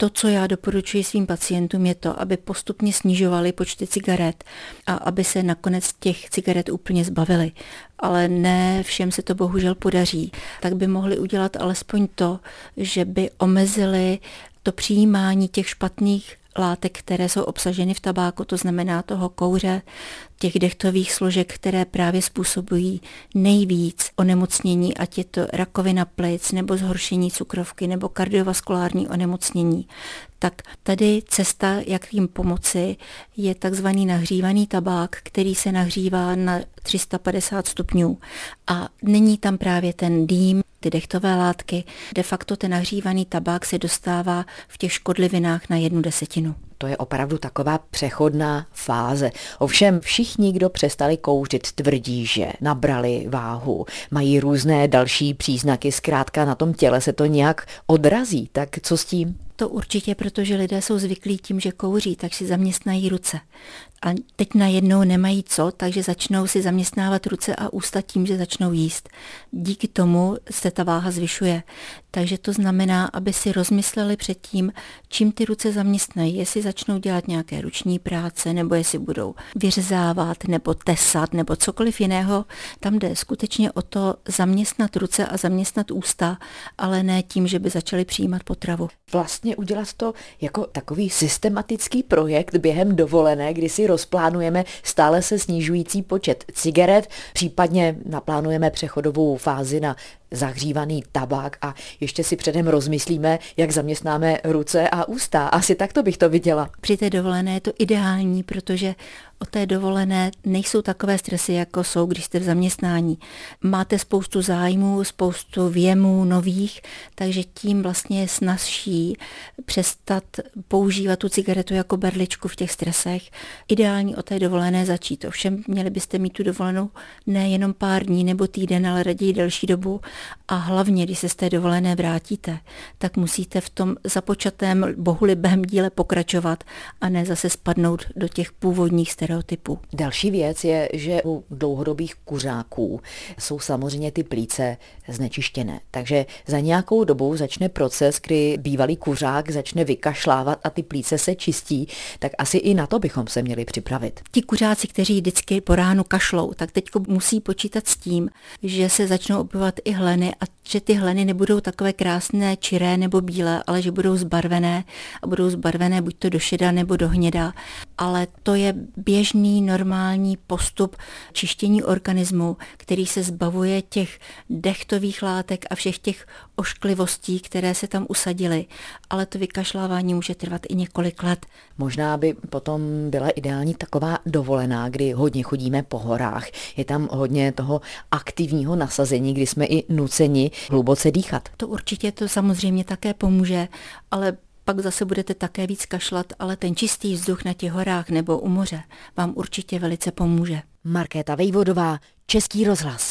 To, co já doporučuji svým pacientům, je to, aby postupně snižovali počty cigaret a aby se nakonec těch cigaret úplně zbavili. Ale ne všem se to bohužel podaří. Tak by mohli udělat alespoň to, že by omezili to přijímání těch špatných látek, které jsou obsaženy v tabáku, to znamená toho kouře, těch dechtových složek, které právě způsobují nejvíc onemocnění, ať je to rakovina plic, nebo zhoršení cukrovky, nebo kardiovaskulární onemocnění. Tak tady cesta, jak jim pomoci, je takzvaný nahřívaný tabák, který se nahřívá na 350 stupňů a není tam právě ten dým, ty dechtové látky. De facto ten nahřívaný tabák se dostává v těch škodlivinách na jednu desetinu. To je opravdu taková přechodná fáze. Ovšem všichni, kdo přestali kouřit, tvrdí, že nabrali váhu, mají různé další příznaky, zkrátka na tom těle se to nějak odrazí. Tak co s tím? To určitě, protože lidé jsou zvyklí tím, že kouří, tak si zaměstnají ruce. A teď najednou nemají co, takže začnou si zaměstnávat ruce a ústa tím, že začnou jíst. Díky tomu se ta váha zvyšuje. Takže to znamená, aby si rozmysleli předtím, čím ty ruce zaměstnají. Jestli začnou dělat nějaké ruční práce, nebo jestli budou vyřezávat, nebo tesat, nebo cokoliv jiného. Tam jde skutečně o to zaměstnat ruce a zaměstnat ústa, ale ne tím, že by začali přijímat potravu. Vlastně udělat to jako takový systematický projekt během dovolené, kdy si rozplánujeme stále se snižující počet cigaret, případně naplánujeme přechodovou fázi na zahřívaný tabák a ještě si předem rozmyslíme, jak zaměstnáme ruce a ústa. Asi takto bych to viděla. Při té dovolené je to ideální, protože o té dovolené nejsou takové stresy, jako jsou, když jste v zaměstnání. Máte spoustu zájmů, spoustu věmů nových, takže tím vlastně je snazší přestat používat tu cigaretu jako berličku v těch stresech. Ideální o té dovolené začít. Ovšem měli byste mít tu dovolenou nejenom pár dní nebo týden, ale raději delší dobu, a hlavně, když se z té dovolené vrátíte, tak musíte v tom započatém bohulibém díle pokračovat a ne zase spadnout do těch původních stereotypů. Další věc je, že u dlouhodobých kuřáků jsou samozřejmě ty plíce znečištěné. Takže za nějakou dobu začne proces, kdy bývalý kuřák začne vykašlávat a ty plíce se čistí, tak asi i na to bychom se měli připravit. Ti kuřáci, kteří vždycky po ránu kašlou, tak teď musí počítat s tím, že se začnou objevovat i hleny a že ty hleny nebudou takové krásné, čiré nebo bílé, ale že budou zbarvené a budou zbarvené buď to do šeda nebo do hněda. Ale to je běžný, normální postup čištění organismu, který se zbavuje těch dechtových látek a všech těch ošklivostí, které se tam usadily. Ale to vykašlávání může trvat i několik let. Možná by potom byla ideální taková dovolená, kdy hodně chodíme po horách. Je tam hodně toho aktivního nasazení, kdy jsme i nuceni hluboce dýchat. To určitě to samozřejmě také pomůže, ale pak zase budete také víc kašlat, ale ten čistý vzduch na těch horách nebo u moře vám určitě velice pomůže. Markéta Vejvodová, Český rozhlas.